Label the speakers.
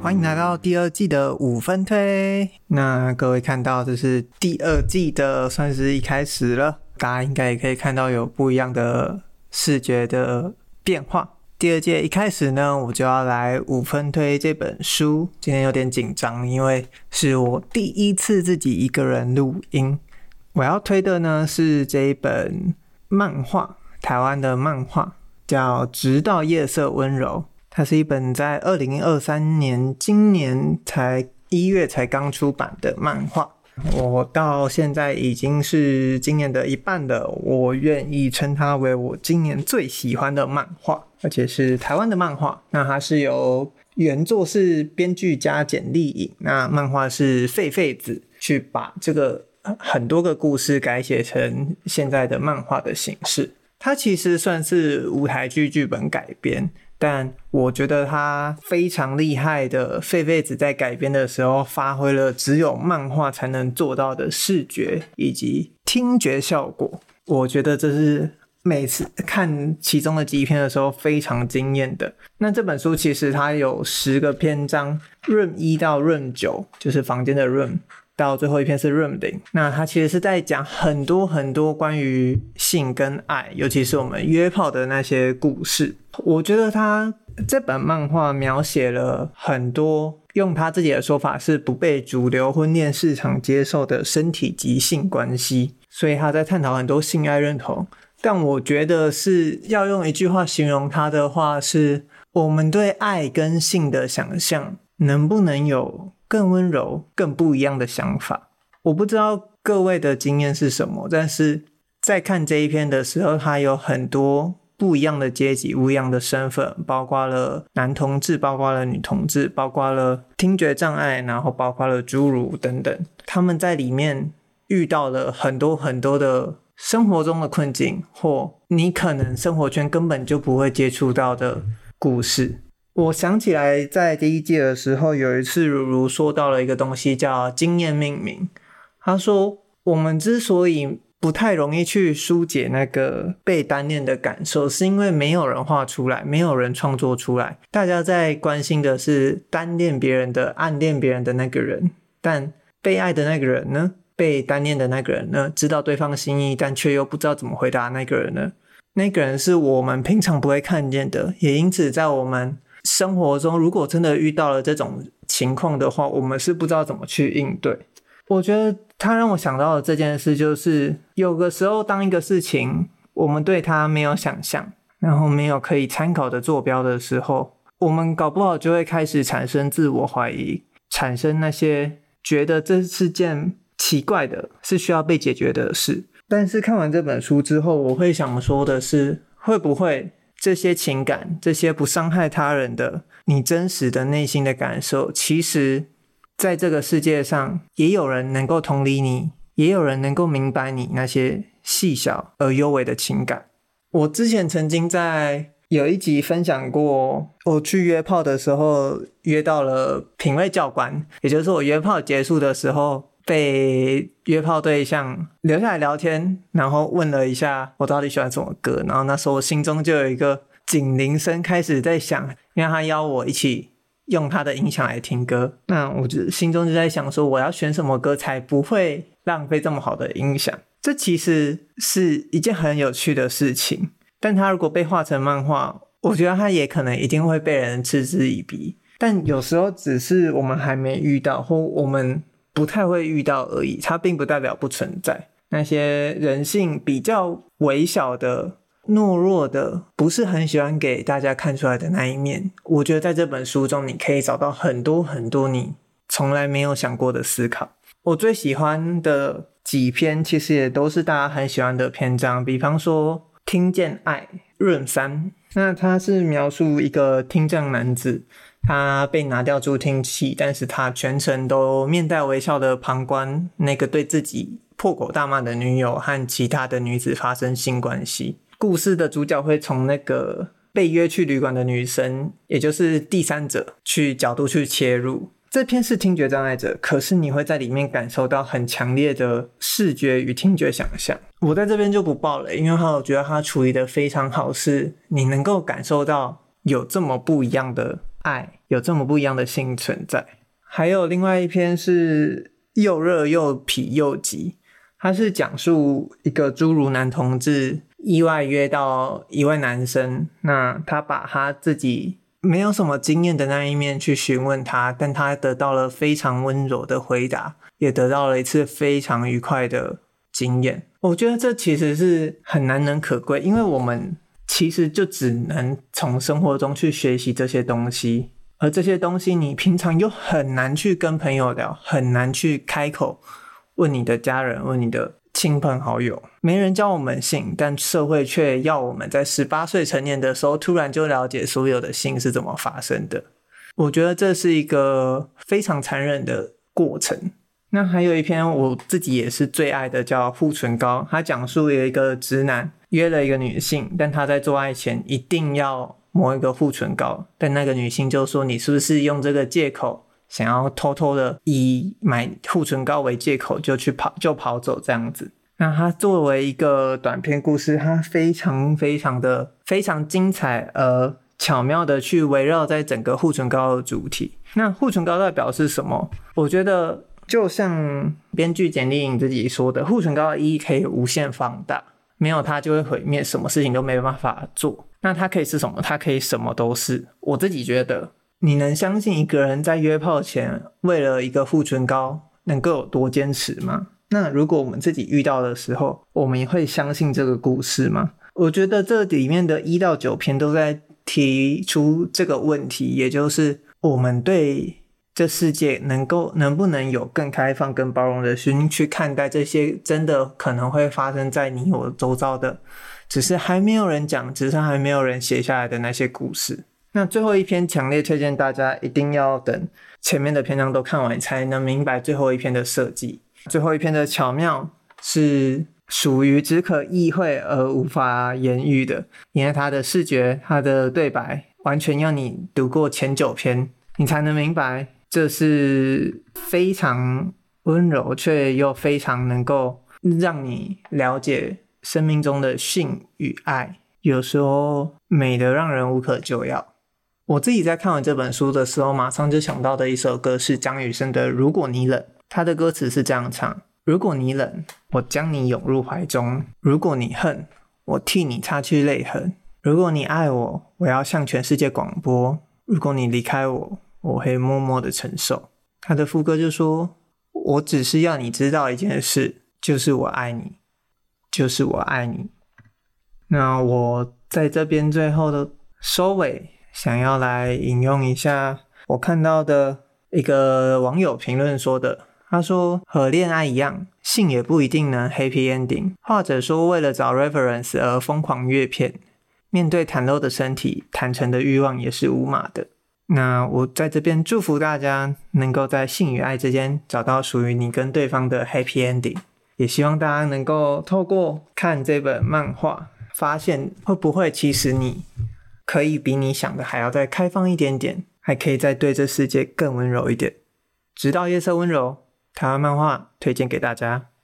Speaker 1: 欢迎来到第二季的五分推。那各位看到，这是第二季的，算是一开始了。大家应该也可以看到有不一样的视觉的变化。第二届一开始呢，我就要来五分推这本书。今天有点紧张，因为是我第一次自己一个人录音。我要推的呢是这一本漫画，台湾的漫画，叫《直到夜色温柔》。它是一本在二零二三年今年才一月才刚出版的漫画。我到现在已经是今年的一半了，我愿意称它为我今年最喜欢的漫画，而且是台湾的漫画。那它是由原作是编剧家简莉颖，那漫画是狒狒子去把这个很多个故事改写成现在的漫画的形式。它其实算是舞台剧剧本改编。但我觉得它非常厉害的，费费子在改编的时候发挥了只有漫画才能做到的视觉以及听觉效果。我觉得这是每次看其中的几篇的时候非常惊艳的。那这本书其实它有十个篇章，room 一到 room 九就是房间的 room。到最后一篇是 Room 的，那它其实是在讲很多很多关于性跟爱，尤其是我们约炮的那些故事。我觉得他这本漫画描写了很多，用他自己的说法是不被主流婚恋市场接受的身体及性关系，所以他在探讨很多性爱认同。但我觉得是要用一句话形容他的话，是我们对爱跟性的想象能不能有更温柔、更不一样的想法。我不知道各位的经验是什么，但是在看这一篇的时候，它有很多不一样的阶级、不一样的身份，包括了男同志，包括了女同志，包括了听觉障碍，然后包括了侏儒等等。他们在里面遇到了很多很多的生活中的困境，或你可能生活圈根本就不会接触到的故事。我想起来，在第一季的时候，有一次如如说到了一个东西叫经验命名。他说，我们之所以不太容易去疏解那个被单恋的感受，是因为没有人画出来，没有人创作出来。大家在关心的是单恋别人的、暗恋别人的那个人，但被爱的那个人呢？被单恋的那个人呢？知道对方心意，但却又不知道怎么回答那个人呢？那个人是我们平常不会看见的，也因此在我们。生活中，如果真的遇到了这种情况的话，我们是不知道怎么去应对。我觉得他让我想到的这件事，就是有个时候，当一个事情我们对他没有想象，然后没有可以参考的坐标的时候，我们搞不好就会开始产生自我怀疑，产生那些觉得这是件奇怪的，是需要被解决的事。但是看完这本书之后，我会想说的是，会不会？这些情感，这些不伤害他人的，你真实的内心的感受，其实在这个世界上，也有人能够同理你，也有人能够明白你那些细小而幽微的情感。我之前曾经在有一集分享过，我去约炮的时候，约到了品味教官，也就是我约炮结束的时候。被约炮对象留下来聊天，然后问了一下我到底喜欢什么歌，然后那时候我心中就有一个警铃声开始在响，因为他邀我一起用他的音响来听歌，那我就心中就在想说我要选什么歌才不会浪费这么好的音响，这其实是一件很有趣的事情，但他如果被画成漫画，我觉得他也可能一定会被人嗤之以鼻，但有时候只是我们还没遇到，或我们。不太会遇到而已，它并不代表不存在。那些人性比较微小的、懦弱的，不是很喜欢给大家看出来的那一面，我觉得在这本书中，你可以找到很多很多你从来没有想过的思考。我最喜欢的几篇，其实也都是大家很喜欢的篇章，比方说《听见爱》润三，那它是描述一个听障男子。他被拿掉助听器，但是他全程都面带微笑的旁观那个对自己破口大骂的女友和其他的女子发生性关系。故事的主角会从那个被约去旅馆的女生，也就是第三者去角度去切入。这篇是听觉障碍者，可是你会在里面感受到很强烈的视觉与听觉想象。我在这边就不报了，因为我觉得他处理的非常好，是你能够感受到有这么不一样的爱，有这么不一样的性存在。还有另外一篇是又热又痞又急，它是讲述一个侏儒男同志意外约到一位男生，那他把他自己。没有什么经验的那一面去询问他，但他得到了非常温柔的回答，也得到了一次非常愉快的经验。我觉得这其实是很难能可贵，因为我们其实就只能从生活中去学习这些东西，而这些东西你平常又很难去跟朋友聊，很难去开口问你的家人，问你的。亲朋好友，没人教我们性，但社会却要我们在十八岁成年的时候，突然就了解所有的性是怎么发生的。我觉得这是一个非常残忍的过程。那还有一篇我自己也是最爱的，叫《护唇膏》，它讲述有一个直男约了一个女性，但他在做爱前一定要抹一个护唇膏，但那个女性就说：“你是不是用这个借口？”想要偷偷的以买护唇膏为借口就去跑就跑走这样子。那它作为一个短篇故事，它非常非常的非常精彩，而巧妙的去围绕在整个护唇膏的主题。那护唇膏代表是什么？我觉得就像编剧简莉颖自己说的，护唇膏的意义可以无限放大，没有它就会毁灭，什么事情都没办法做。那它可以是什么？它可以什么都是。我自己觉得。你能相信一个人在约炮前为了一个护唇膏能够有多坚持吗？那如果我们自己遇到的时候，我们也会相信这个故事吗？我觉得这里面的一到九篇都在提出这个问题，也就是我们对这世界能够能不能有更开放、更包容的心去看待这些真的可能会发生在你我周遭的，只是还没有人讲，只是还没有人写下来的那些故事。那最后一篇强烈推荐大家一定要等前面的篇章都看完，才能明白最后一篇的设计。最后一篇的巧妙是属于只可意会而无法言喻的，因为它的视觉、它的对白，完全要你读过前九篇，你才能明白，这是非常温柔却又非常能够让你了解生命中的性与爱，有时候美得让人无可救药。我自己在看完这本书的时候，马上就想到的一首歌是张雨生的《如果你冷》。他的歌词是这样唱：如果你冷，我将你拥入怀中；如果你恨，我替你擦去泪痕；如果你爱我，我要向全世界广播；如果你离开我，我会默默的承受。他的副歌就说：我只是要你知道一件事，就是我爱你，就是我爱你。那我在这边最后的收尾。想要来引用一下我看到的一个网友评论说的，他说和恋爱一样，性也不一定能 happy ending，或者说为了找 reference 而疯狂阅片，面对袒露的身体，坦诚的欲望也是无码的。那我在这边祝福大家能够在性与爱之间找到属于你跟对方的 happy ending，也希望大家能够透过看这本漫画，发现会不会其实你。可以比你想的还要再开放一点点，还可以再对这世界更温柔一点。直到夜色温柔，台湾漫画推荐给大家。